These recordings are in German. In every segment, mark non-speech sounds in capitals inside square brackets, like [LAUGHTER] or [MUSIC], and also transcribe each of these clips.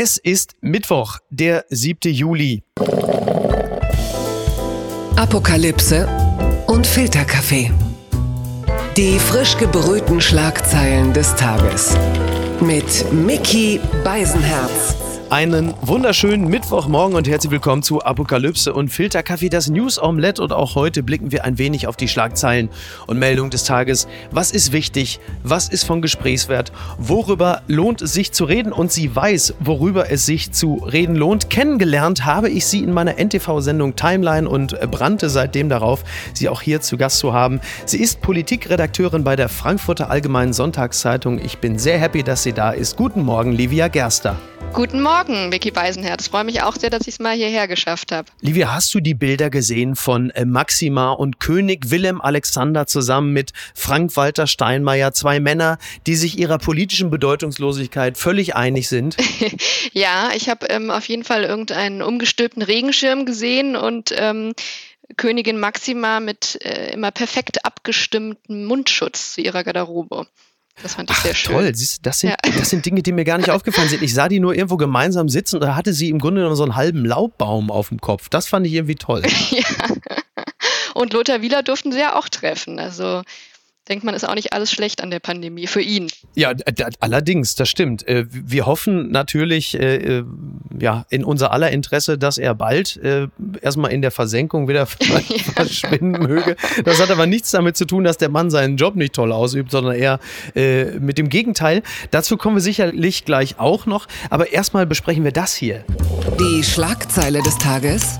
Es ist Mittwoch, der 7. Juli. Apokalypse und Filterkaffee. Die frisch gebrühten Schlagzeilen des Tages. Mit Mickey Beisenherz. Einen wunderschönen Mittwochmorgen und herzlich willkommen zu Apokalypse und Filterkaffee, das News Omelette. Und auch heute blicken wir ein wenig auf die Schlagzeilen und Meldungen des Tages. Was ist wichtig? Was ist von Gesprächswert? Worüber lohnt es sich zu reden? Und sie weiß, worüber es sich zu reden lohnt. Kennengelernt habe ich sie in meiner NTV-Sendung Timeline und brannte seitdem darauf, sie auch hier zu Gast zu haben. Sie ist Politikredakteurin bei der Frankfurter Allgemeinen Sonntagszeitung. Ich bin sehr happy, dass sie da ist. Guten Morgen, Livia Gerster. Guten Morgen, Vicky Beisenherz. Freue mich auch sehr, dass ich es mal hierher geschafft habe. Livia, hast du die Bilder gesehen von äh, Maxima und König Willem Alexander zusammen mit Frank-Walter Steinmeier? Zwei Männer, die sich ihrer politischen Bedeutungslosigkeit völlig einig sind. [LAUGHS] ja, ich habe ähm, auf jeden Fall irgendeinen umgestülpten Regenschirm gesehen und ähm, Königin Maxima mit äh, immer perfekt abgestimmtem Mundschutz zu ihrer Garderobe. Das fand ich Ach, sehr schön. Toll, Siehst, das, sind, ja. das sind Dinge, die mir gar nicht [LAUGHS] aufgefallen sind. Ich sah die nur irgendwo gemeinsam sitzen und da hatte sie im Grunde genommen so einen halben Laubbaum auf dem Kopf. Das fand ich irgendwie toll. [LAUGHS] ja. Und Lothar Wieler durften sie ja auch treffen. Also denkt man, ist auch nicht alles schlecht an der Pandemie für ihn. Ja, allerdings, das stimmt. Äh, wir hoffen natürlich äh, äh, ja, in unser aller Interesse, dass er bald erstmal in der Versenkung wieder [LAUGHS] [LAUGHS] verschwinden möge. Das hat aber nichts damit zu tun, dass der Mann seinen Job nicht toll ausübt, sondern eher mit dem Gegenteil. Dazu kommen wir sicherlich gleich auch noch. Aber erstmal besprechen wir das hier. Die Schlagzeile des Tages.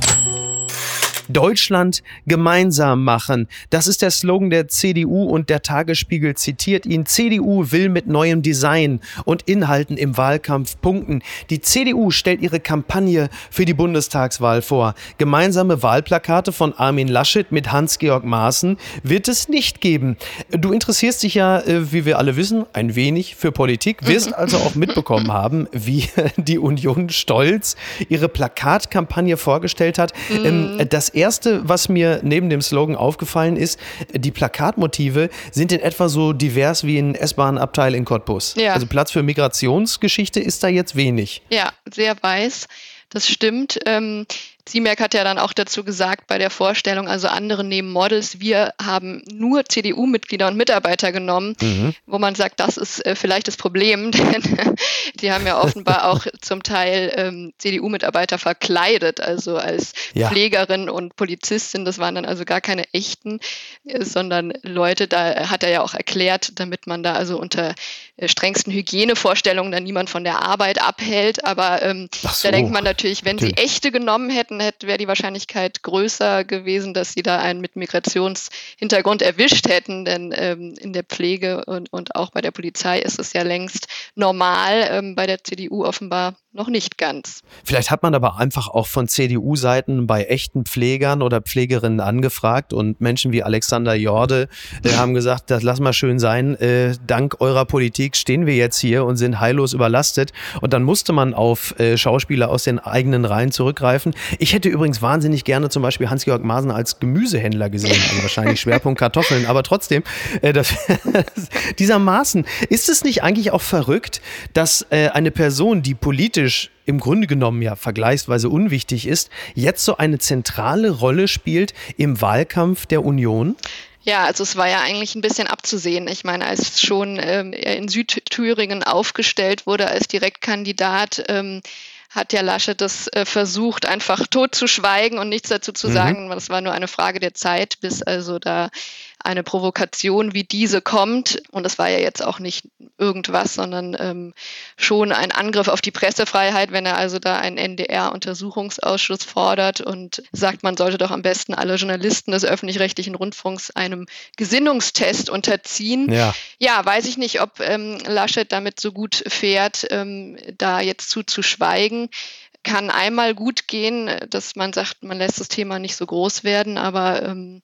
Deutschland gemeinsam machen. Das ist der Slogan der CDU und der Tagesspiegel zitiert ihn. CDU will mit neuem Design und Inhalten im Wahlkampf punkten. Die CDU stellt ihre Kampagne für die Bundestagswahl vor. Gemeinsame Wahlplakate von Armin Laschet mit Hans-Georg Maaßen wird es nicht geben. Du interessierst dich ja, äh, wie wir alle wissen, ein wenig für Politik, wirst [LAUGHS] also auch mitbekommen haben, wie [LAUGHS] die Union stolz ihre Plakatkampagne vorgestellt hat. Mhm. Das Erste, was mir neben dem Slogan aufgefallen ist, die Plakatmotive sind in etwa so divers wie ein S-Bahn-Abteil in Cottbus. Ja. Also Platz für Migrationsgeschichte ist da jetzt wenig. Ja, sehr weiß. Das stimmt. Ähm, Siemerk hat ja dann auch dazu gesagt bei der Vorstellung, also andere nehmen Models, wir haben nur CDU-Mitglieder und Mitarbeiter genommen, mhm. wo man sagt, das ist äh, vielleicht das Problem, [LAUGHS] denn die haben ja offenbar auch zum Teil ähm, CDU-Mitarbeiter verkleidet, also als ja. Pflegerin und Polizistin. Das waren dann also gar keine echten, äh, sondern Leute, da hat er ja auch erklärt, damit man da also unter strengsten Hygienevorstellungen dann niemand von der Arbeit abhält. Aber ähm, so. da denkt man natürlich, wenn natürlich. sie echte genommen hätten, hätten, wäre die Wahrscheinlichkeit größer gewesen, dass sie da einen mit Migrationshintergrund erwischt hätten. Denn ähm, in der Pflege und, und auch bei der Polizei ist es ja längst normal, ähm, bei der CDU offenbar noch nicht ganz. Vielleicht hat man aber einfach auch von CDU-Seiten bei echten Pflegern oder Pflegerinnen angefragt und Menschen wie Alexander Jorde äh, [LAUGHS] haben gesagt, das lass mal schön sein. Äh, dank eurer Politik stehen wir jetzt hier und sind heillos überlastet. Und dann musste man auf äh, Schauspieler aus den eigenen Reihen zurückgreifen. Ich hätte übrigens wahnsinnig gerne zum Beispiel Hans-Georg Maaßen als Gemüsehändler gesehen. Also wahrscheinlich Schwerpunkt Kartoffeln, aber trotzdem, äh, das, [LAUGHS] dieser Maaßen, ist es nicht eigentlich auch verrückt, dass äh, eine Person, die politisch politisch im Grunde genommen ja vergleichsweise unwichtig ist, jetzt so eine zentrale Rolle spielt im Wahlkampf der Union? Ja, also es war ja eigentlich ein bisschen abzusehen. Ich meine, als schon ähm, in Südthüringen aufgestellt wurde als Direktkandidat, ähm, hat ja Laschet das äh, versucht, einfach tot zu schweigen und nichts dazu zu mhm. sagen. Es war nur eine Frage der Zeit, bis also da eine Provokation wie diese kommt. Und es war ja jetzt auch nicht irgendwas, sondern ähm, schon ein Angriff auf die Pressefreiheit, wenn er also da einen NDR-Untersuchungsausschuss fordert und sagt, man sollte doch am besten alle Journalisten des öffentlich-rechtlichen Rundfunks einem Gesinnungstest unterziehen. Ja, ja weiß ich nicht, ob ähm, Laschet damit so gut fährt, ähm, da jetzt zuzuschweigen kann einmal gut gehen, dass man sagt, man lässt das Thema nicht so groß werden, aber ähm,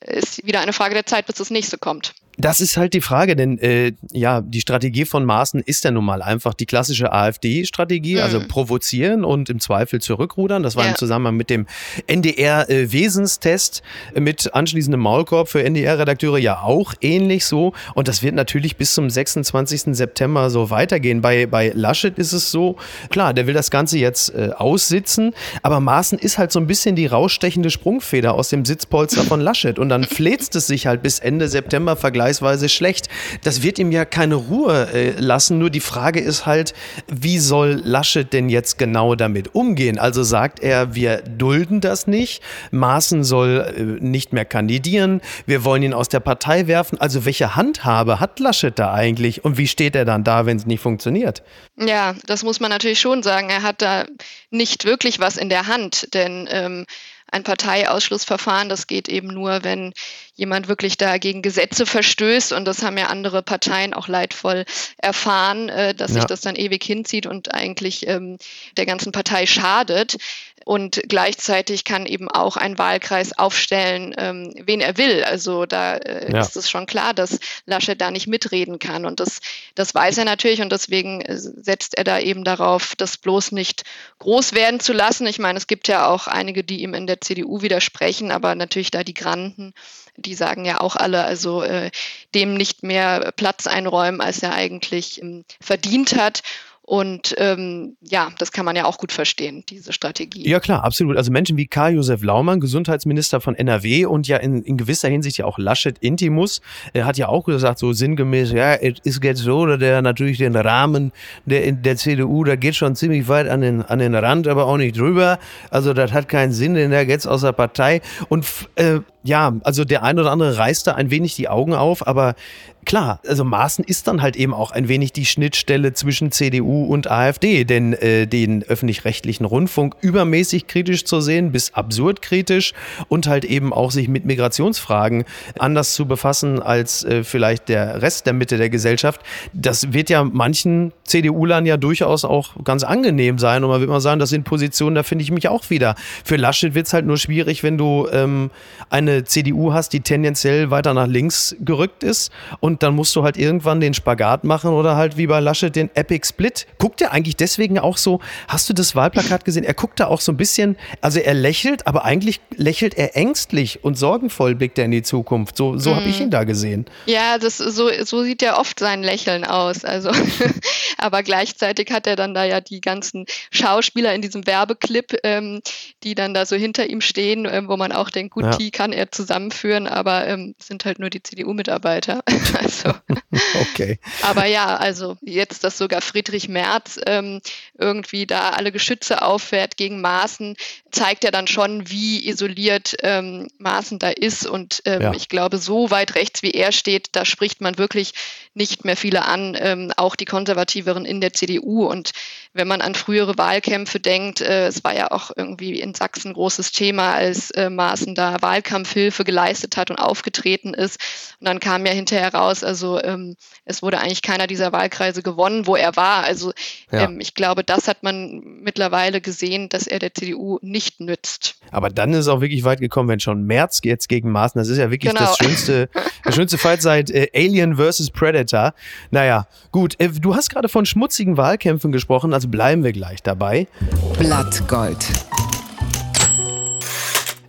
ist wieder eine Frage der Zeit, bis das nächste kommt. Das ist halt die Frage, denn äh, ja, die Strategie von Maaßen ist ja nun mal einfach die klassische AfD-Strategie, mhm. also provozieren und im Zweifel zurückrudern. Das war ja. im Zusammenhang mit dem NDR-Wesenstest äh, mit anschließendem Maulkorb für NDR-Redakteure ja auch ähnlich so. Und das wird natürlich bis zum 26. September so weitergehen. Bei, bei Laschet ist es so, klar, der will das Ganze jetzt äh, aussitzen, aber Maaßen ist halt so ein bisschen die rausstechende Sprungfeder aus dem Sitzpolster von Laschet. Und dann [LAUGHS] fläzt es sich halt bis Ende September vergleichsweise schlecht. Das wird ihm ja keine Ruhe äh, lassen. Nur die Frage ist halt, wie soll Laschet denn jetzt genau damit umgehen? Also sagt er, wir dulden das nicht. Maaßen soll äh, nicht mehr kandidieren. Wir wollen ihn aus der Partei werfen. Also welche Handhabe hat Laschet da eigentlich? Und wie steht er dann da, wenn es nicht funktioniert? Ja, das muss man natürlich schon sagen. Er hat da nicht wirklich was in der Hand, denn ähm, ein Parteiausschlussverfahren, das geht eben nur, wenn jemand wirklich da gegen Gesetze verstößt und das haben ja andere Parteien auch leidvoll erfahren, äh, dass ja. sich das dann ewig hinzieht und eigentlich ähm, der ganzen Partei schadet. Und gleichzeitig kann eben auch ein Wahlkreis aufstellen, ähm, wen er will. Also da äh, ja. ist es schon klar, dass Laschet da nicht mitreden kann. Und das, das weiß er natürlich und deswegen äh, setzt er da eben darauf, das bloß nicht groß werden zu lassen. Ich meine, es gibt ja auch einige, die ihm in der CDU widersprechen, aber natürlich da die Granden, die sagen ja auch alle, also äh, dem nicht mehr Platz einräumen, als er eigentlich ähm, verdient hat. Und ähm, ja, das kann man ja auch gut verstehen, diese Strategie. Ja klar, absolut. Also Menschen wie Karl-Josef Laumann, Gesundheitsminister von NRW und ja in, in gewisser Hinsicht ja auch Laschet Intimus, er hat ja auch gesagt, so sinngemäß, ja, es ist jetzt so, oder der natürlich den Rahmen der, der CDU, da geht schon ziemlich weit an den, an den Rand, aber auch nicht drüber. Also das hat keinen Sinn, denn der geht's aus der Partei. Und äh, ja, also der ein oder andere reißt da ein wenig die Augen auf, aber klar, also Maaßen ist dann halt eben auch ein wenig die Schnittstelle zwischen CDU und AfD, denn äh, den öffentlich-rechtlichen Rundfunk übermäßig kritisch zu sehen, bis absurd kritisch und halt eben auch sich mit Migrationsfragen anders zu befassen als äh, vielleicht der Rest der Mitte der Gesellschaft. Das wird ja manchen CDU-Lern ja durchaus auch ganz angenehm sein und man wird mal sagen, das sind Positionen, da finde ich mich auch wieder. Für Laschet wird es halt nur schwierig, wenn du ähm, eine CDU hast, die tendenziell weiter nach links gerückt ist und dann musst du halt irgendwann den Spagat machen oder halt wie bei Laschet den Epic Split. Guckt er eigentlich deswegen auch so, hast du das Wahlplakat gesehen? Er guckt da auch so ein bisschen, also er lächelt, aber eigentlich lächelt er ängstlich und sorgenvoll blickt er in die Zukunft. So, so mhm. habe ich ihn da gesehen. Ja, das, so, so sieht er oft sein Lächeln aus. Also, [LAUGHS] aber gleichzeitig hat er dann da ja die ganzen Schauspieler in diesem Werbeclip, ähm, die dann da so hinter ihm stehen, ähm, wo man auch denkt, gut, ja. die kann er zusammenführen, aber ähm, sind halt nur die CDU-Mitarbeiter. [LAUGHS] [LAUGHS] also. [LAUGHS] okay. Aber ja, also jetzt, dass sogar Friedrich Merz ähm, irgendwie da alle Geschütze auffährt gegen Maaßen, zeigt ja dann schon, wie isoliert ähm, Maaßen da ist. Und ähm, ja. ich glaube, so weit rechts wie er steht, da spricht man wirklich nicht mehr viele an, ähm, auch die Konservativeren in der CDU. Und wenn man an frühere Wahlkämpfe denkt, äh, es war ja auch irgendwie in Sachsen großes Thema, als äh, Maaßen da Wahlkampfhilfe geleistet hat und aufgetreten ist. Und dann kam ja hinterher raus, also ähm, es wurde eigentlich keiner dieser Wahlkreise gewonnen, wo er war. Also ja. ähm, ich glaube, das hat man mittlerweile gesehen, dass er der CDU nicht nützt. Aber dann ist es auch wirklich weit gekommen, wenn schon März jetzt gegen Maaßen, das ist ja wirklich genau. das schönste, [LAUGHS] der schönste Fight seit äh, Alien vs. Predator. Naja, gut, äh, du hast gerade von schmutzigen Wahlkämpfen gesprochen, also bleiben wir gleich dabei. Blattgold.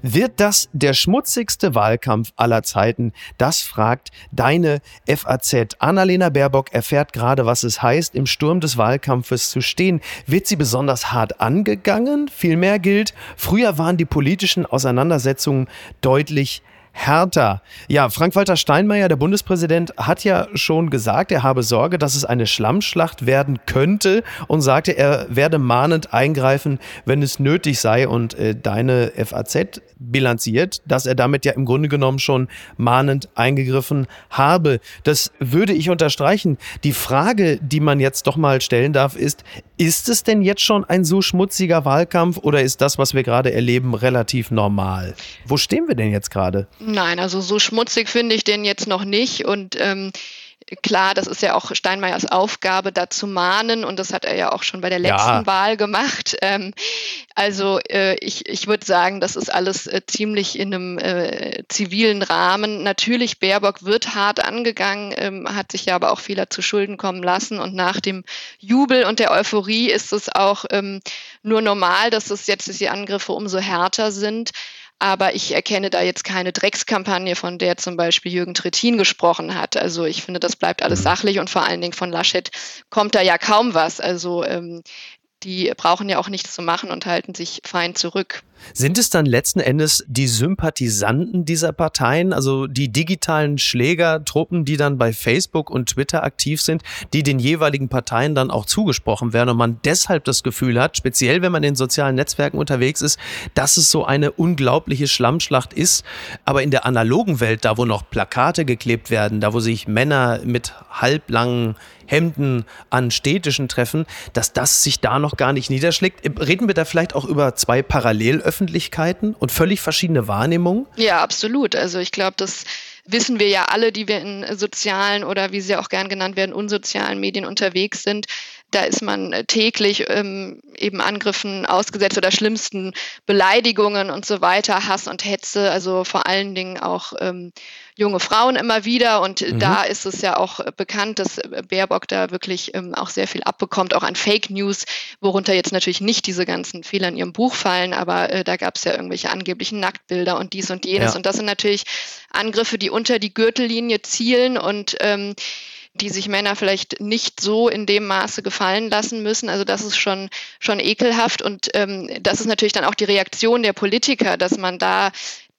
Wird das der schmutzigste Wahlkampf aller Zeiten? Das fragt deine FAZ. Annalena Baerbock erfährt gerade, was es heißt, im Sturm des Wahlkampfes zu stehen. Wird sie besonders hart angegangen? Vielmehr gilt, früher waren die politischen Auseinandersetzungen deutlich härter. Ja, Frank-Walter Steinmeier, der Bundespräsident, hat ja schon gesagt, er habe Sorge, dass es eine Schlammschlacht werden könnte und sagte, er werde mahnend eingreifen, wenn es nötig sei. Und äh, deine FAZ bilanziert, dass er damit ja im Grunde genommen schon mahnend eingegriffen habe. Das würde ich unterstreichen. Die Frage, die man jetzt doch mal stellen darf, ist, ist es denn jetzt schon ein so schmutziger Wahlkampf oder ist das, was wir gerade erleben, relativ normal? Wo stehen wir denn jetzt gerade? Nein, also so schmutzig finde ich den jetzt noch nicht und ähm, klar, das ist ja auch Steinmeiers Aufgabe, da zu mahnen und das hat er ja auch schon bei der letzten ja. Wahl gemacht. Ähm, also äh, ich, ich würde sagen, das ist alles äh, ziemlich in einem äh, zivilen Rahmen. Natürlich, Baerbock wird hart angegangen, ähm, hat sich ja aber auch vieler zu Schulden kommen lassen und nach dem Jubel und der Euphorie ist es auch ähm, nur normal, dass es jetzt die Angriffe umso härter sind. Aber ich erkenne da jetzt keine Dreckskampagne, von der zum Beispiel Jürgen Trittin gesprochen hat. Also ich finde, das bleibt alles mhm. sachlich und vor allen Dingen von Laschet kommt da ja kaum was. Also ähm, die brauchen ja auch nichts zu machen und halten sich fein zurück. Sind es dann letzten Endes die Sympathisanten dieser Parteien, also die digitalen Schlägertruppen, die dann bei Facebook und Twitter aktiv sind, die den jeweiligen Parteien dann auch zugesprochen werden und man deshalb das Gefühl hat, speziell wenn man in sozialen Netzwerken unterwegs ist, dass es so eine unglaubliche Schlammschlacht ist, aber in der analogen Welt, da wo noch Plakate geklebt werden, da wo sich Männer mit halblangen Hemden an städtischen Treffen, dass das sich da noch gar nicht niederschlägt. Reden wir da vielleicht auch über zwei Parallelöffentlichkeiten und völlig verschiedene Wahrnehmungen? Ja, absolut. Also ich glaube, das wissen wir ja alle, die wir in sozialen oder wie sie auch gern genannt werden, unsozialen Medien unterwegs sind, da ist man äh, täglich ähm, eben Angriffen ausgesetzt oder schlimmsten Beleidigungen und so weiter, Hass und Hetze, also vor allen Dingen auch ähm, junge Frauen immer wieder. Und mhm. da ist es ja auch bekannt, dass Baerbock da wirklich ähm, auch sehr viel abbekommt, auch an Fake News, worunter jetzt natürlich nicht diese ganzen Fehler in ihrem Buch fallen, aber äh, da gab es ja irgendwelche angeblichen Nacktbilder und dies und jenes. Ja. Und das sind natürlich Angriffe, die unter die Gürtellinie zielen und ähm, die sich Männer vielleicht nicht so in dem Maße gefallen lassen müssen. Also das ist schon, schon ekelhaft und ähm, das ist natürlich dann auch die Reaktion der Politiker, dass man da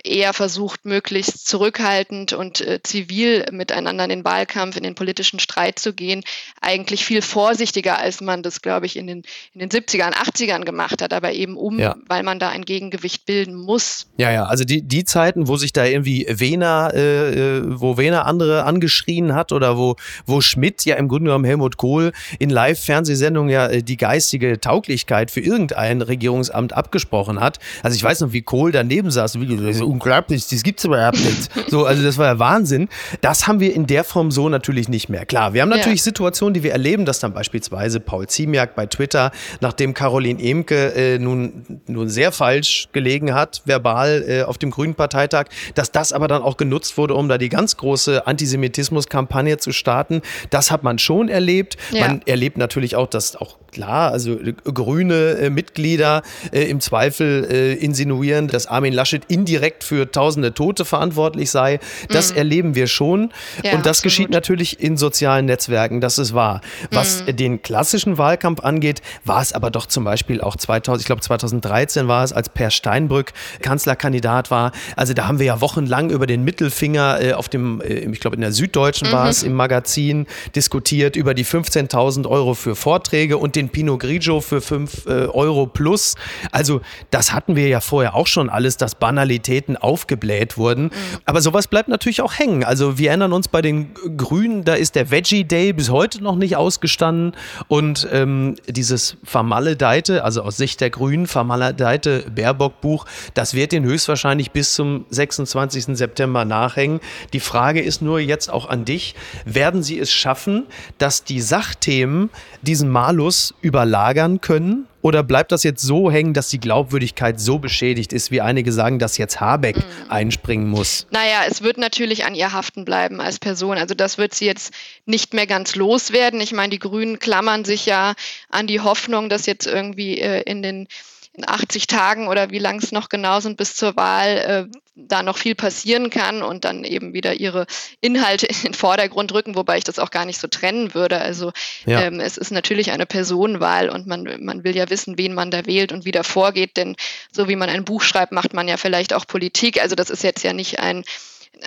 eher versucht, möglichst zurückhaltend und äh, zivil miteinander in den Wahlkampf, in den politischen Streit zu gehen, eigentlich viel vorsichtiger, als man das, glaube ich, in den, in den 70ern, 80ern gemacht hat, aber eben um, ja. weil man da ein Gegengewicht bilden muss. Ja, ja, also die, die Zeiten, wo sich da irgendwie Wehner, äh, äh wo Wehner andere angeschrien hat oder wo, wo Schmidt ja im Grunde genommen Helmut Kohl in Live-Fernsehsendungen ja äh, die geistige Tauglichkeit für irgendein Regierungsamt abgesprochen hat. Also ich weiß noch, wie Kohl daneben saß, wie so unglaublich, das gibt's überhaupt nicht. So, also das war ja Wahnsinn. Das haben wir in der Form so natürlich nicht mehr. Klar, wir haben natürlich ja. Situationen, die wir erleben, dass dann beispielsweise Paul Ziemiak bei Twitter, nachdem Caroline Emke äh, nun, nun sehr falsch gelegen hat, verbal äh, auf dem Grünen Parteitag, dass das aber dann auch genutzt wurde, um da die ganz große Antisemitismus-Kampagne zu starten. Das hat man schon erlebt. Ja. Man erlebt natürlich auch, dass auch klar, also äh, grüne äh, Mitglieder äh, im Zweifel äh, insinuieren, dass Armin Laschet indirekt für tausende Tote verantwortlich sei. Das mhm. erleben wir schon. Ja, und das absolut. geschieht natürlich in sozialen Netzwerken, das ist wahr. Was mhm. den klassischen Wahlkampf angeht, war es aber doch zum Beispiel auch 2000, ich glaube 2013 war es, als Per Steinbrück Kanzlerkandidat war. Also da haben wir ja wochenlang über den Mittelfinger äh, auf dem, äh, ich glaube in der Süddeutschen mhm. war es, im Magazin diskutiert, über die 15.000 Euro für Vorträge und den Pinot Grigio für 5 äh, Euro plus. Also das hatten wir ja vorher auch schon alles, dass Banalitäten aufgebläht wurden. Mhm. Aber sowas bleibt natürlich auch hängen. Also wir erinnern uns bei den Grünen, da ist der Veggie Day bis heute noch nicht ausgestanden und ähm, dieses vermaledeite, also aus Sicht der Grünen vermaledeite Baerbock-Buch, das wird den höchstwahrscheinlich bis zum 26. September nachhängen. Die Frage ist nur jetzt auch an dich, werden sie es schaffen, dass die Sachthemen diesen Malus überlagern können? Oder bleibt das jetzt so hängen, dass die Glaubwürdigkeit so beschädigt ist, wie einige sagen, dass jetzt Habeck mhm. einspringen muss? Naja, es wird natürlich an ihr haften bleiben als Person. Also das wird sie jetzt nicht mehr ganz loswerden. Ich meine, die Grünen klammern sich ja an die Hoffnung, dass jetzt irgendwie äh, in den in 80 Tagen oder wie lang es noch genau sind bis zur Wahl äh, da noch viel passieren kann und dann eben wieder ihre Inhalte in den Vordergrund rücken, wobei ich das auch gar nicht so trennen würde. Also ja. ähm, es ist natürlich eine Personenwahl und man, man will ja wissen, wen man da wählt und wie da vorgeht, denn so wie man ein Buch schreibt, macht man ja vielleicht auch Politik. Also das ist jetzt ja nicht ein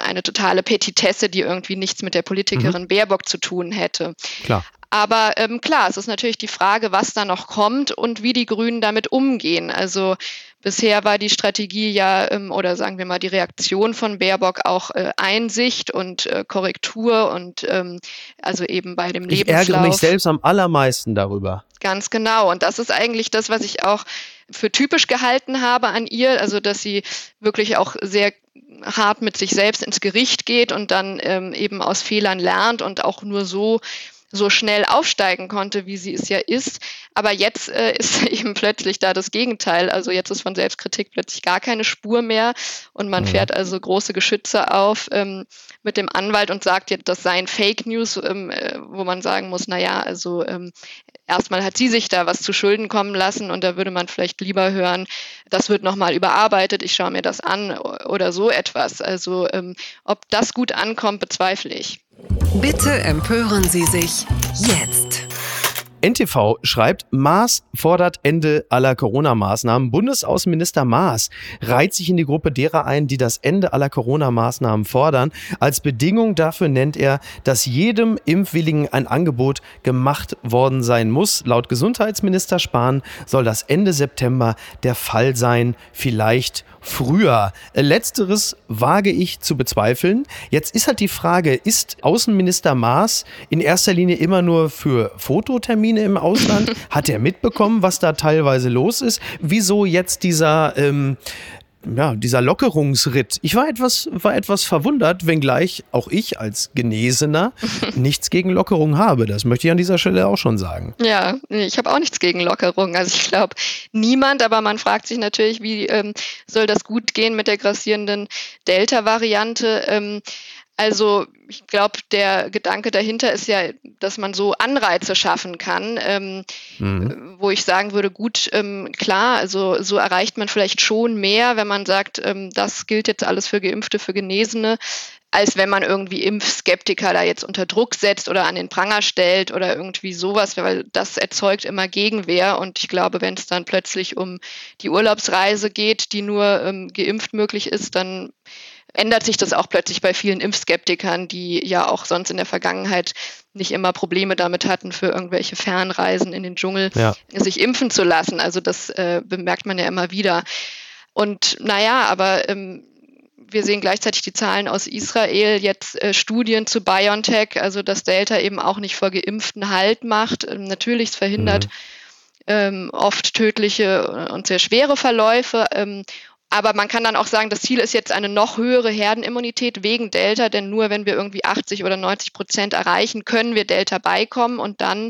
eine totale Petitesse, die irgendwie nichts mit der Politikerin mhm. Baerbock zu tun hätte. Klar. Aber ähm, klar, es ist natürlich die Frage, was da noch kommt und wie die Grünen damit umgehen. Also Bisher war die Strategie ja, ähm, oder sagen wir mal die Reaktion von Baerbock auch äh, Einsicht und äh, Korrektur und ähm, also eben bei dem Lebenslauf. Ich ärgere mich selbst am allermeisten darüber. Ganz genau. Und das ist eigentlich das, was ich auch für typisch gehalten habe an ihr, also dass sie wirklich auch sehr hart mit sich selbst ins Gericht geht und dann ähm, eben aus Fehlern lernt und auch nur so so schnell aufsteigen konnte, wie sie es ja ist. Aber jetzt äh, [LAUGHS] ist eben plötzlich da das Gegenteil. Also jetzt ist von Selbstkritik plötzlich gar keine Spur mehr und man mhm. fährt also große Geschütze auf ähm, mit dem Anwalt und sagt jetzt, das seien Fake News, ähm, äh, wo man sagen muss, na ja, also ähm, erstmal hat sie sich da was zu Schulden kommen lassen und da würde man vielleicht lieber hören, das wird nochmal überarbeitet, ich schaue mir das an oder so etwas. Also ähm, ob das gut ankommt, bezweifle ich. Bitte empören Sie sich jetzt. NTV schreibt, Maas fordert Ende aller Corona-Maßnahmen. Bundesaußenminister Maas reiht sich in die Gruppe derer ein, die das Ende aller Corona-Maßnahmen fordern. Als Bedingung dafür nennt er, dass jedem Impfwilligen ein Angebot gemacht worden sein muss. Laut Gesundheitsminister Spahn soll das Ende September der Fall sein, vielleicht früher. Letzteres wage ich zu bezweifeln. Jetzt ist halt die Frage, ist Außenminister Maas in erster Linie immer nur für Fototermine im Ausland? [LAUGHS] Hat er mitbekommen, was da teilweise los ist? Wieso jetzt dieser ähm, ja, dieser Lockerungsritt. Ich war etwas, war etwas verwundert, wenngleich auch ich als Genesener [LAUGHS] nichts gegen Lockerung habe. Das möchte ich an dieser Stelle auch schon sagen. Ja, ich habe auch nichts gegen Lockerung. Also ich glaube, niemand, aber man fragt sich natürlich, wie ähm, soll das gut gehen mit der grassierenden Delta-Variante? Ähm, also ich glaube, der Gedanke dahinter ist ja, dass man so Anreize schaffen kann, ähm, mhm. wo ich sagen würde, gut, ähm, klar, also so erreicht man vielleicht schon mehr, wenn man sagt, ähm, das gilt jetzt alles für Geimpfte, für Genesene, als wenn man irgendwie Impfskeptiker da jetzt unter Druck setzt oder an den Pranger stellt oder irgendwie sowas, weil das erzeugt immer Gegenwehr. Und ich glaube, wenn es dann plötzlich um die Urlaubsreise geht, die nur ähm, geimpft möglich ist, dann ändert sich das auch plötzlich bei vielen Impfskeptikern, die ja auch sonst in der Vergangenheit nicht immer Probleme damit hatten, für irgendwelche Fernreisen in den Dschungel ja. sich impfen zu lassen. Also das äh, bemerkt man ja immer wieder. Und naja, aber ähm, wir sehen gleichzeitig die Zahlen aus Israel, jetzt äh, Studien zu BioNTech, also dass Delta eben auch nicht vor Geimpften Halt macht. Ähm, natürlich, verhindert mhm. ähm, oft tödliche und sehr schwere Verläufe. Ähm, aber man kann dann auch sagen, das Ziel ist jetzt eine noch höhere Herdenimmunität wegen Delta, denn nur wenn wir irgendwie 80 oder 90 Prozent erreichen, können wir Delta beikommen und dann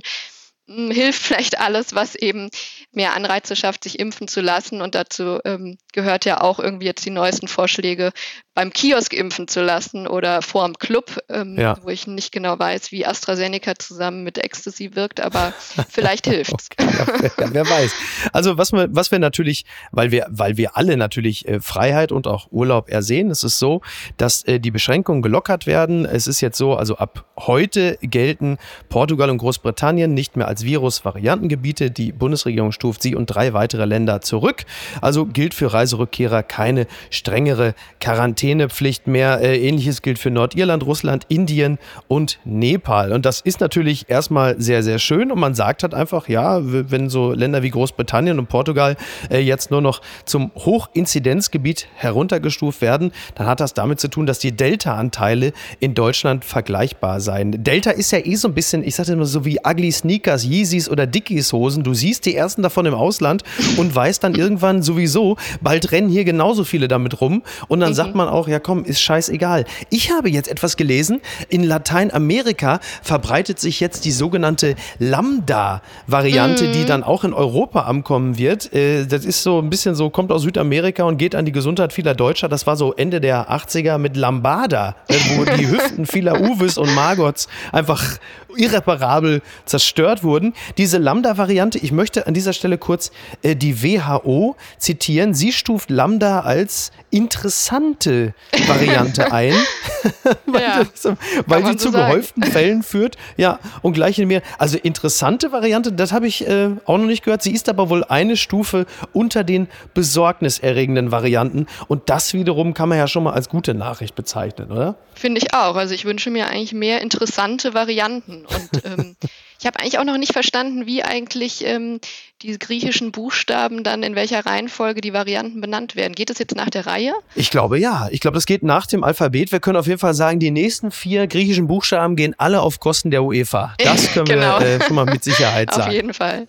hm, hilft [LAUGHS] vielleicht alles, was eben mehr Anreize schafft, sich impfen zu lassen. Und dazu ähm, gehört ja auch irgendwie jetzt die neuesten Vorschläge, beim Kiosk impfen zu lassen oder vor dem Club, ähm, ja. wo ich nicht genau weiß, wie AstraZeneca zusammen mit Ecstasy wirkt, aber [LAUGHS] vielleicht hilft es. okay, [LAUGHS] ja, wer weiß. Also was wir, was wir natürlich, weil wir, weil wir alle natürlich äh, Freiheit und auch Urlaub ersehen, es ist so, dass äh, die Beschränkungen gelockert werden. Es ist jetzt so, also ab heute gelten Portugal und Großbritannien nicht mehr als Virus-Variantengebiete. Die Bundesregierung stuft sie und drei weitere Länder zurück. Also gilt für Reiserückkehrer keine strengere Quarantäne. Quarantänepflicht mehr. Äh, ähnliches gilt für Nordirland, Russland, Indien und Nepal. Und das ist natürlich erstmal sehr, sehr schön. Und man sagt halt einfach, ja, wenn so Länder wie Großbritannien und Portugal äh, jetzt nur noch zum Hochinzidenzgebiet heruntergestuft werden, dann hat das damit zu tun, dass die Delta-Anteile in Deutschland vergleichbar seien. Delta ist ja eh so ein bisschen, ich sage immer so wie Ugly Sneakers, Yeezys oder Dickies Hosen. Du siehst die ersten davon im Ausland und weißt dann irgendwann sowieso, bald rennen hier genauso viele damit rum. Und dann sagt man auch, ja komm, ist scheißegal. Ich habe jetzt etwas gelesen, in Lateinamerika verbreitet sich jetzt die sogenannte Lambda-Variante, mm. die mhm. dann auch in Europa ankommen wird. Äh, das ist so ein bisschen so, kommt aus Südamerika und geht an die Gesundheit vieler Deutscher. Das war so Ende der 80er mit Lambada, äh, wo die Hüften vieler Uwes und Margots einfach irreparabel zerstört wurden. Diese Lambda-Variante, ich möchte an dieser Stelle kurz äh, die WHO zitieren. Sie stuft Lambda als interessante Variante ein, [LAUGHS] [LAUGHS] weil, ja, das, weil sie zu sagen. gehäuften Fällen führt. Ja, und gleich in mir. Also interessante Variante, das habe ich äh, auch noch nicht gehört. Sie ist aber wohl eine Stufe unter den besorgniserregenden Varianten. Und das wiederum kann man ja schon mal als gute Nachricht bezeichnen, oder? Finde ich auch. Also ich wünsche mir eigentlich mehr interessante Varianten. Und ähm, [LAUGHS] Ich habe eigentlich auch noch nicht verstanden, wie eigentlich ähm, die griechischen Buchstaben dann in welcher Reihenfolge die Varianten benannt werden. Geht das jetzt nach der Reihe? Ich glaube ja. Ich glaube, das geht nach dem Alphabet. Wir können auf jeden Fall sagen, die nächsten vier griechischen Buchstaben gehen alle auf Kosten der UEFA. Das [LAUGHS] können genau. wir äh, schon mal mit Sicherheit [LAUGHS] sagen. Auf jeden Fall.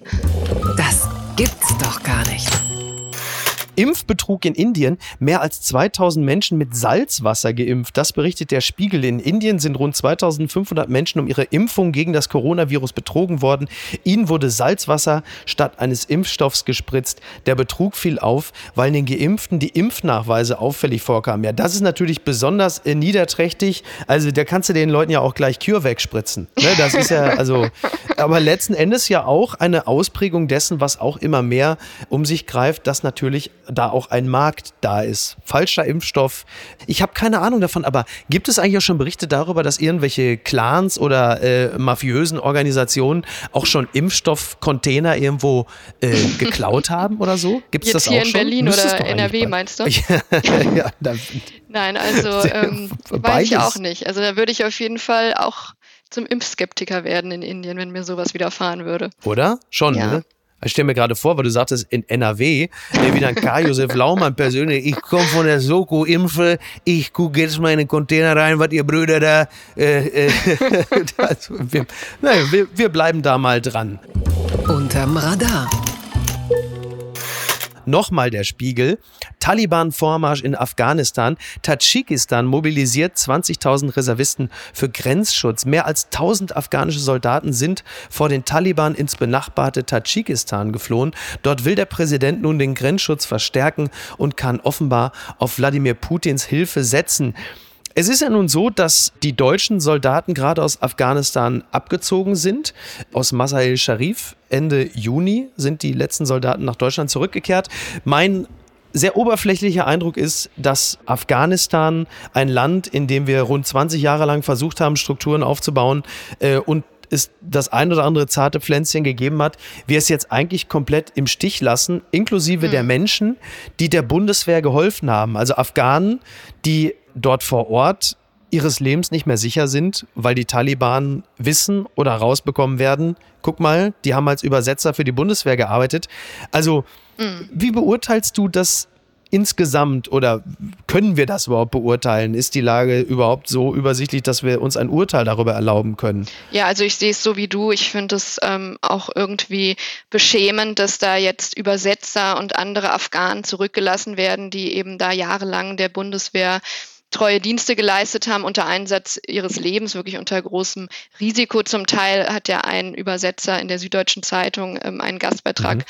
Das gibt's doch gar nicht. Impfbetrug in Indien. Mehr als 2000 Menschen mit Salzwasser geimpft. Das berichtet der Spiegel. In Indien sind rund 2500 Menschen um ihre Impfung gegen das Coronavirus betrogen worden. Ihnen wurde Salzwasser statt eines Impfstoffs gespritzt. Der Betrug fiel auf, weil den Geimpften die Impfnachweise auffällig vorkamen. Ja, das ist natürlich besonders äh, niederträchtig. Also da kannst du den Leuten ja auch gleich CureVac spritzen. Ne? Das ist ja [LAUGHS] also, aber letzten Endes ja auch eine Ausprägung dessen, was auch immer mehr um sich greift, dass natürlich da auch ein Markt da ist. Falscher Impfstoff. Ich habe keine Ahnung davon, aber gibt es eigentlich auch schon Berichte darüber, dass irgendwelche Clans oder äh, mafiösen Organisationen auch schon Impfstoffcontainer irgendwo äh, [LAUGHS] geklaut haben oder so? Gibt es das auch hier in Berlin oder NRW meinst du? [LAUGHS] ja, Nein, also [LAUGHS] ähm, weiß ich auch nicht. Also da würde ich auf jeden Fall auch zum Impfskeptiker werden in Indien, wenn mir sowas widerfahren würde. Oder? Schon, ja. ne? Ich stelle mir gerade vor, weil du sagtest, in NRW, der wieder ein Karl-Josef Laumann persönlich, ich komme von der Soko, impfe, ich gucke jetzt mal in den Container rein, was ihr Brüder da, äh, äh, [LAUGHS] das, wir, naja, wir, wir bleiben da mal dran. Unterm Radar. Nochmal der Spiegel. Taliban-Vormarsch in Afghanistan. Tadschikistan mobilisiert 20.000 Reservisten für Grenzschutz. Mehr als 1.000 afghanische Soldaten sind vor den Taliban ins benachbarte Tadschikistan geflohen. Dort will der Präsident nun den Grenzschutz verstärken und kann offenbar auf Wladimir Putins Hilfe setzen. Es ist ja nun so, dass die deutschen Soldaten gerade aus Afghanistan abgezogen sind. Aus Masail Sharif Ende Juni sind die letzten Soldaten nach Deutschland zurückgekehrt. Mein sehr oberflächlicher Eindruck ist, dass Afghanistan ein Land, in dem wir rund 20 Jahre lang versucht haben, Strukturen aufzubauen äh, und es das ein oder andere zarte Pflänzchen gegeben hat, wir es jetzt eigentlich komplett im Stich lassen, inklusive mhm. der Menschen, die der Bundeswehr geholfen haben. Also Afghanen, die dort vor Ort ihres Lebens nicht mehr sicher sind, weil die Taliban wissen oder rausbekommen werden, guck mal, die haben als Übersetzer für die Bundeswehr gearbeitet. Also, mhm. wie beurteilst du das insgesamt oder können wir das überhaupt beurteilen? Ist die Lage überhaupt so übersichtlich, dass wir uns ein Urteil darüber erlauben können? Ja, also ich sehe es so wie du. Ich finde es ähm, auch irgendwie beschämend, dass da jetzt Übersetzer und andere Afghanen zurückgelassen werden, die eben da jahrelang der Bundeswehr treue Dienste geleistet haben unter Einsatz ihres Lebens, wirklich unter großem Risiko. Zum Teil hat ja ein Übersetzer in der Süddeutschen Zeitung ähm, einen Gastbeitrag mhm.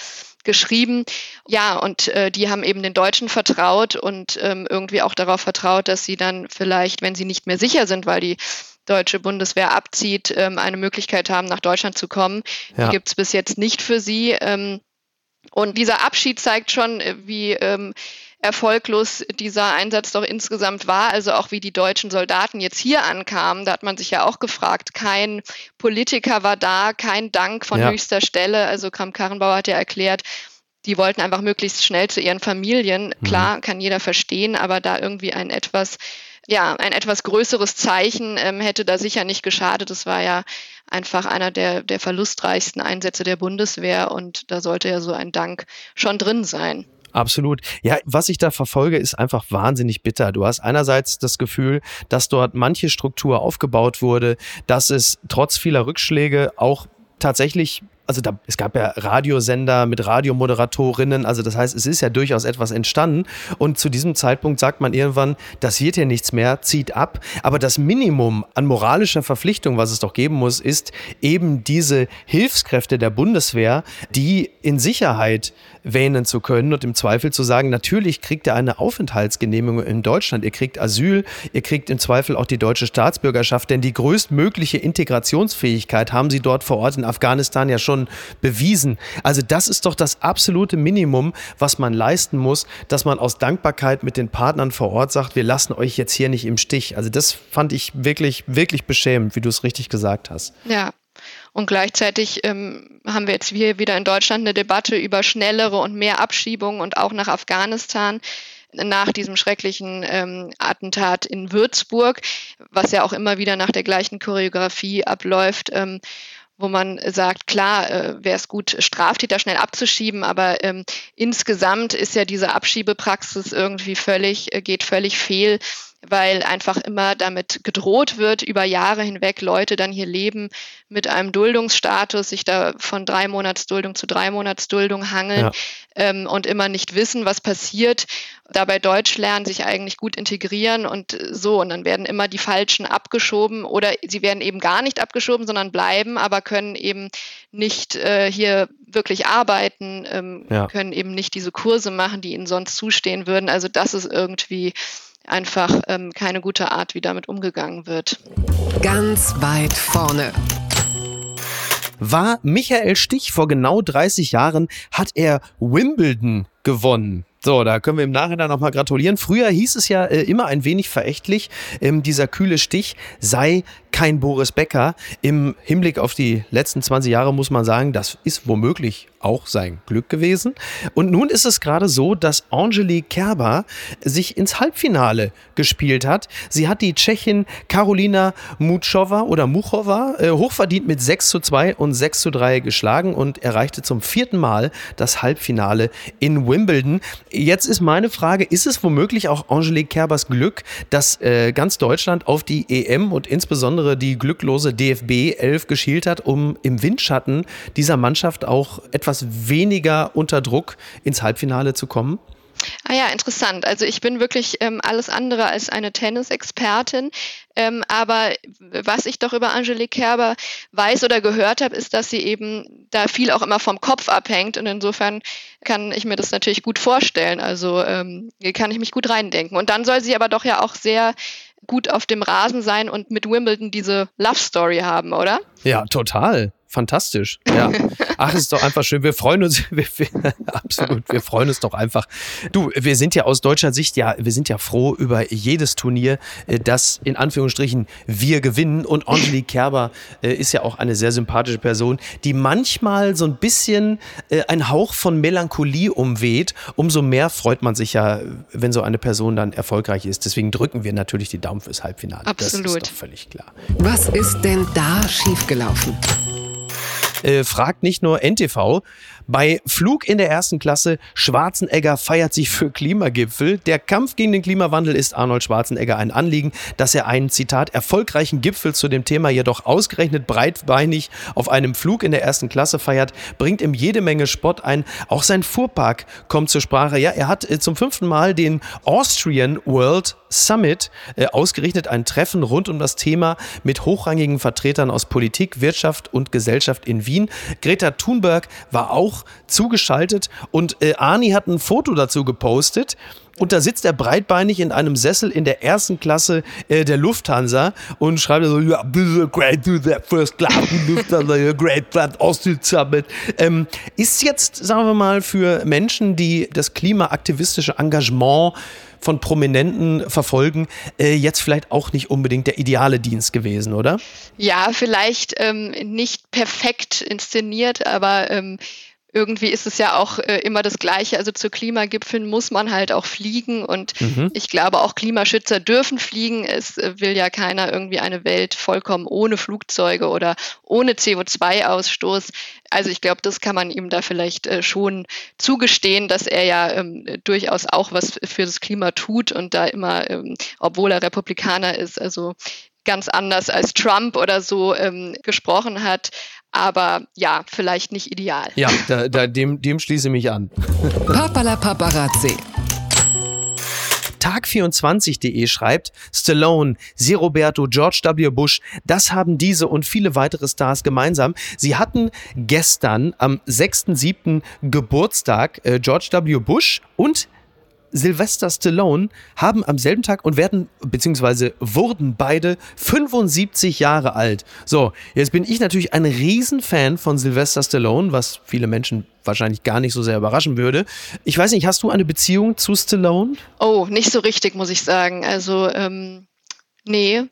geschrieben. Ja, und äh, die haben eben den Deutschen vertraut und ähm, irgendwie auch darauf vertraut, dass sie dann vielleicht, wenn sie nicht mehr sicher sind, weil die deutsche Bundeswehr abzieht, ähm, eine Möglichkeit haben, nach Deutschland zu kommen. Ja. Die gibt es bis jetzt nicht für sie. Ähm, und dieser Abschied zeigt schon, äh, wie ähm, erfolglos dieser Einsatz doch insgesamt war, also auch wie die deutschen Soldaten jetzt hier ankamen, da hat man sich ja auch gefragt, kein Politiker war da, kein Dank von ja. höchster Stelle, also Kram-Karrenbauer hat ja erklärt, die wollten einfach möglichst schnell zu ihren Familien. Mhm. Klar, kann jeder verstehen, aber da irgendwie ein etwas, ja, ein etwas größeres Zeichen ähm, hätte da sicher nicht geschadet. Das war ja einfach einer der, der verlustreichsten Einsätze der Bundeswehr und da sollte ja so ein Dank schon drin sein. Absolut. Ja, was ich da verfolge, ist einfach wahnsinnig bitter. Du hast einerseits das Gefühl, dass dort manche Struktur aufgebaut wurde, dass es trotz vieler Rückschläge auch tatsächlich also da, es gab ja Radiosender mit Radiomoderatorinnen, also das heißt, es ist ja durchaus etwas entstanden. Und zu diesem Zeitpunkt sagt man irgendwann, das wird ja nichts mehr, zieht ab, aber das Minimum an moralischer Verpflichtung, was es doch geben muss, ist eben diese Hilfskräfte der Bundeswehr, die in Sicherheit wähnen zu können und im Zweifel zu sagen, natürlich kriegt ihr eine Aufenthaltsgenehmigung in Deutschland, ihr kriegt Asyl, ihr kriegt im Zweifel auch die deutsche Staatsbürgerschaft, denn die größtmögliche Integrationsfähigkeit haben sie dort vor Ort in Afghanistan ja schon schon bewiesen. Also das ist doch das absolute Minimum, was man leisten muss, dass man aus Dankbarkeit mit den Partnern vor Ort sagt, wir lassen euch jetzt hier nicht im Stich. Also das fand ich wirklich, wirklich beschämend, wie du es richtig gesagt hast. Ja, und gleichzeitig ähm, haben wir jetzt hier wieder in Deutschland eine Debatte über schnellere und mehr Abschiebungen und auch nach Afghanistan nach diesem schrecklichen ähm, Attentat in Würzburg, was ja auch immer wieder nach der gleichen Choreografie abläuft. Ähm, wo man sagt, klar, äh, wäre es gut, Straftäter schnell abzuschieben, aber ähm, insgesamt ist ja diese Abschiebepraxis irgendwie völlig, äh, geht völlig fehl weil einfach immer damit gedroht wird, über Jahre hinweg Leute dann hier leben mit einem Duldungsstatus, sich da von drei Monatsduldung zu drei Monatsduldung hangeln ja. ähm, und immer nicht wissen, was passiert. Dabei Deutsch lernen, sich eigentlich gut integrieren und so. Und dann werden immer die Falschen abgeschoben oder sie werden eben gar nicht abgeschoben, sondern bleiben, aber können eben nicht äh, hier wirklich arbeiten, ähm, ja. können eben nicht diese Kurse machen, die ihnen sonst zustehen würden. Also das ist irgendwie einfach ähm, keine gute Art, wie damit umgegangen wird. Ganz weit vorne. War Michael Stich vor genau 30 Jahren, hat er Wimbledon gewonnen. So, da können wir im Nachhinein nochmal gratulieren. Früher hieß es ja äh, immer ein wenig verächtlich, ähm, dieser kühle Stich sei kein Boris Becker. Im Hinblick auf die letzten 20 Jahre muss man sagen, das ist womöglich auch sein Glück gewesen. Und nun ist es gerade so, dass Angelique Kerber sich ins Halbfinale gespielt hat. Sie hat die Tschechin Karolina Muchova oder Muchova äh, hochverdient mit 6 zu 2 und 6 zu 3 geschlagen und erreichte zum vierten Mal das Halbfinale in Wimbledon. Jetzt ist meine Frage, ist es womöglich auch Angelique Kerbers Glück, dass äh, ganz Deutschland auf die EM und insbesondere insbesondere die glücklose DFB 11 geschielt hat, um im Windschatten dieser Mannschaft auch etwas weniger unter Druck ins Halbfinale zu kommen? Ah ja, interessant. Also ich bin wirklich ähm, alles andere als eine Tennisexpertin. Ähm, aber was ich doch über Angelique Kerber weiß oder gehört habe, ist, dass sie eben da viel auch immer vom Kopf abhängt. Und insofern kann ich mir das natürlich gut vorstellen. Also ähm, kann ich mich gut reindenken. Und dann soll sie aber doch ja auch sehr gut auf dem Rasen sein und mit Wimbledon diese Love Story haben, oder? Ja, total fantastisch. Ja. Ach, ist doch einfach schön. Wir freuen uns, [LAUGHS] wir, wir, absolut, wir freuen uns doch einfach. Du, wir sind ja aus deutscher Sicht ja, wir sind ja froh über jedes Turnier, äh, das in Anführungsstrichen wir gewinnen. Und Angelique Kerber äh, ist ja auch eine sehr sympathische Person, die manchmal so ein bisschen äh, ein Hauch von Melancholie umweht. Umso mehr freut man sich ja, wenn so eine Person dann erfolgreich ist. Deswegen drücken wir natürlich die Daumen fürs Halbfinale. Absolut. Das ist doch völlig klar. Was ist denn da schiefgelaufen? Äh, fragt nicht nur NTV. Bei Flug in der ersten Klasse, Schwarzenegger feiert sich für Klimagipfel. Der Kampf gegen den Klimawandel ist Arnold Schwarzenegger ein Anliegen, dass er einen, Zitat, erfolgreichen Gipfel zu dem Thema jedoch ausgerechnet breitbeinig auf einem Flug in der ersten Klasse feiert, bringt ihm jede Menge Spott ein. Auch sein Fuhrpark kommt zur Sprache. Ja, er hat äh, zum fünften Mal den Austrian World Summit äh, ausgerichtet, ein Treffen rund um das Thema mit hochrangigen Vertretern aus Politik, Wirtschaft und Gesellschaft in Wien. Greta Thunberg war auch zugeschaltet und äh, Arni hat ein Foto dazu gepostet. Und da sitzt er breitbeinig in einem Sessel in der ersten Klasse äh, der Lufthansa und schreibt so, ja, great to the first class Lufthansa, great flat Austrian Summit. Ähm, ist jetzt, sagen wir mal, für Menschen, die das klimaaktivistische Engagement von Prominenten verfolgen, äh, jetzt vielleicht auch nicht unbedingt der ideale Dienst gewesen, oder? Ja, vielleicht ähm, nicht perfekt inszeniert, aber ähm, irgendwie ist es ja auch äh, immer das Gleiche. Also zu Klimagipfeln muss man halt auch fliegen und mhm. ich glaube auch Klimaschützer dürfen fliegen. Es äh, will ja keiner irgendwie eine Welt vollkommen ohne Flugzeuge oder ohne CO2-Ausstoß. Also ich glaube, das kann man ihm da vielleicht äh, schon zugestehen, dass er ja ähm, durchaus auch was für das Klima tut und da immer, ähm, obwohl er Republikaner ist, also ganz anders als Trump oder so ähm, gesprochen hat. Aber ja, vielleicht nicht ideal. Ja, da, da, dem, dem schließe ich mich an. Papala Paparazzi. Tag24.de schreibt, Stallone, Sie Roberto, George W. Bush, das haben diese und viele weitere Stars gemeinsam. Sie hatten gestern am 6.7. Geburtstag äh, George W. Bush und Sylvester Stallone haben am selben Tag und werden, beziehungsweise wurden beide 75 Jahre alt. So, jetzt bin ich natürlich ein Riesenfan von Sylvester Stallone, was viele Menschen wahrscheinlich gar nicht so sehr überraschen würde. Ich weiß nicht, hast du eine Beziehung zu Stallone? Oh, nicht so richtig, muss ich sagen. Also, ähm, nee.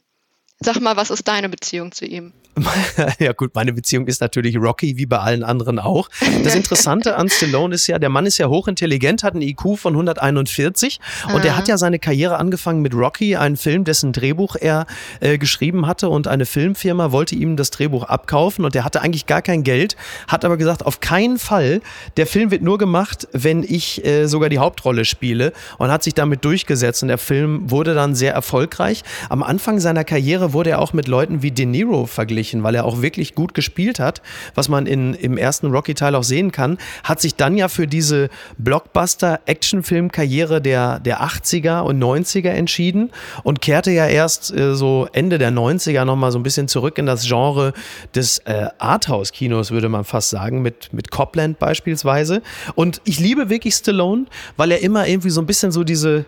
Sag mal, was ist deine Beziehung zu ihm? [LAUGHS] ja gut, meine Beziehung ist natürlich Rocky, wie bei allen anderen auch. Das Interessante an Stallone ist ja, der Mann ist ja hochintelligent, hat einen IQ von 141 und mhm. er hat ja seine Karriere angefangen mit Rocky, einen Film, dessen Drehbuch er äh, geschrieben hatte und eine Filmfirma wollte ihm das Drehbuch abkaufen und er hatte eigentlich gar kein Geld, hat aber gesagt, auf keinen Fall, der Film wird nur gemacht, wenn ich äh, sogar die Hauptrolle spiele und hat sich damit durchgesetzt und der Film wurde dann sehr erfolgreich. Am Anfang seiner Karriere wurde er auch mit Leuten wie De Niro verglichen verglichen, weil er auch wirklich gut gespielt hat, was man in, im ersten Rocky-Teil auch sehen kann, hat sich dann ja für diese Blockbuster-Actionfilm-Karriere der, der 80er und 90er entschieden und kehrte ja erst äh, so Ende der 90er nochmal so ein bisschen zurück in das Genre des äh, Arthouse-Kinos, würde man fast sagen, mit, mit Copland beispielsweise. Und ich liebe wirklich Stallone, weil er immer irgendwie so ein bisschen so diese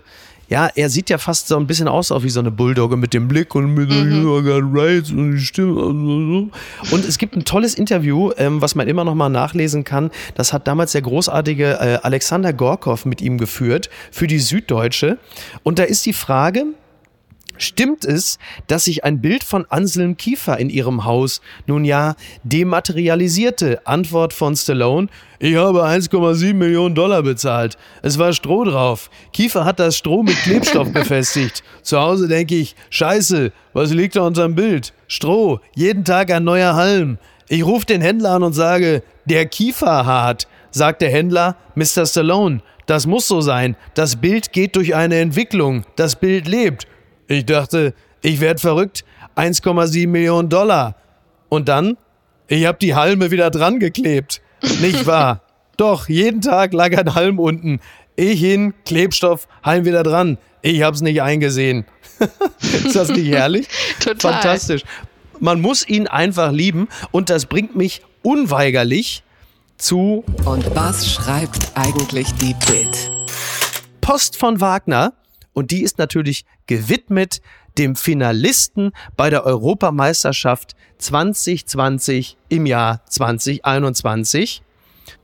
ja, er sieht ja fast so ein bisschen aus auch wie so eine Bulldogge mit dem Blick und mit mhm. Rights und die Stimme. Und es gibt ein tolles Interview, ähm, was man immer noch mal nachlesen kann. Das hat damals der großartige äh, Alexander Gorkov mit ihm geführt für die Süddeutsche. Und da ist die Frage, Stimmt es, dass sich ein Bild von Anselm Kiefer in ihrem Haus nun ja dematerialisierte? Antwort von Stallone. Ich habe 1,7 Millionen Dollar bezahlt. Es war Stroh drauf. Kiefer hat das Stroh mit Klebstoff [LAUGHS] befestigt. Zu Hause denke ich, scheiße, was liegt da unterm Bild? Stroh, jeden Tag ein neuer Halm. Ich rufe den Händler an und sage, der Kiefer hart. Sagt der Händler, Mr. Stallone, das muss so sein. Das Bild geht durch eine Entwicklung. Das Bild lebt. Ich dachte, ich werde verrückt. 1,7 Millionen Dollar. Und dann? Ich habe die Halme wieder dran geklebt. Nicht wahr? [LAUGHS] Doch, jeden Tag lag ein Halm unten. Ich hin, Klebstoff, Halm wieder dran. Ich hab's nicht eingesehen. [LAUGHS] Ist das nicht herrlich? [LAUGHS] Total. Fantastisch. Man muss ihn einfach lieben und das bringt mich unweigerlich zu. Und was schreibt eigentlich die Bild? Post von Wagner und die ist natürlich gewidmet dem Finalisten bei der Europameisterschaft 2020 im Jahr 2021.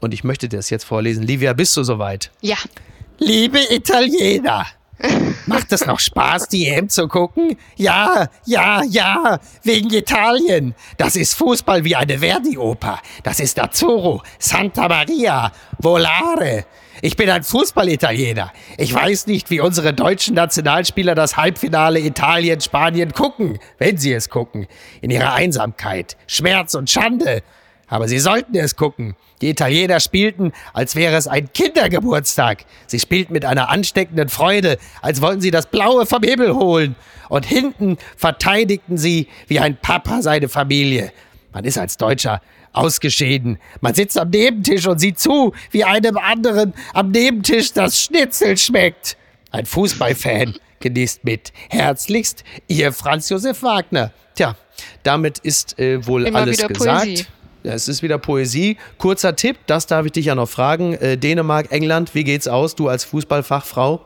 Und ich möchte das jetzt vorlesen. Livia, bist du soweit? Ja. Liebe Italiener, Macht es noch Spaß, die EM zu gucken? Ja, ja, ja, wegen Italien. Das ist Fußball wie eine Verdi-Oper. Das ist Azzurro, Santa Maria, Volare. Ich bin ein Fußballitaliener. Ich weiß nicht, wie unsere deutschen Nationalspieler das Halbfinale Italien-Spanien gucken, wenn sie es gucken. In ihrer Einsamkeit, Schmerz und Schande. Aber sie sollten es gucken. Die Italiener spielten, als wäre es ein Kindergeburtstag. Sie spielten mit einer ansteckenden Freude, als wollten sie das Blaue vom Himmel holen. Und hinten verteidigten sie wie ein Papa seine Familie. Man ist als Deutscher ausgeschieden. Man sitzt am Nebentisch und sieht zu, wie einem anderen am Nebentisch das Schnitzel schmeckt. Ein Fußballfan genießt mit. Herzlichst, Ihr Franz Josef Wagner. Tja, damit ist äh, wohl Immer alles gesagt. Poesie. Ja, es ist wieder Poesie. Kurzer Tipp, das darf ich dich ja noch fragen. Äh, Dänemark, England, wie geht's aus, du als Fußballfachfrau?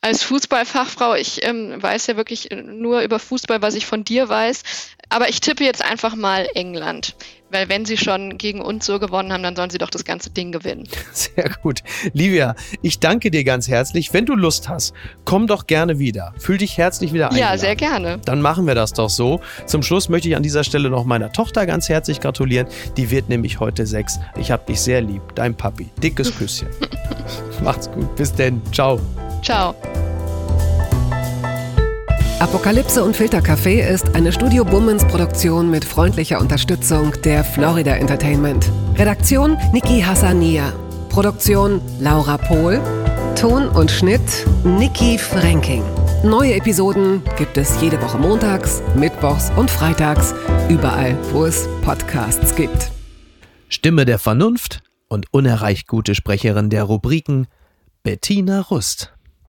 Als Fußballfachfrau, ich ähm, weiß ja wirklich nur über Fußball, was ich von dir weiß. Aber ich tippe jetzt einfach mal England. Weil wenn sie schon gegen uns so gewonnen haben, dann sollen sie doch das ganze Ding gewinnen. [LAUGHS] Sehr gut. Livia, ich danke dir ganz herzlich. Wenn du Lust hast, komm doch gerne wieder. Fühl dich herzlich wieder eingeladen. Ja, sehr gerne. Dann machen wir das doch so. Zum Schluss möchte ich an dieser Stelle noch meiner Tochter ganz herzlich gratulieren. Die wird nämlich heute sechs. Ich hab dich sehr lieb. Dein Papi. Dickes [LAUGHS] Küsschen. Macht's gut. Bis denn. Ciao. Ciao. Apokalypse und Filtercafé ist eine Studio Bummens Produktion mit freundlicher Unterstützung der Florida Entertainment. Redaktion Niki Hassania. Produktion Laura Pohl. Ton und Schnitt Niki Franking. Neue Episoden gibt es jede Woche montags, mittwochs und freitags, überall, wo es Podcasts gibt. Stimme der Vernunft und unerreicht gute Sprecherin der Rubriken Bettina Rust.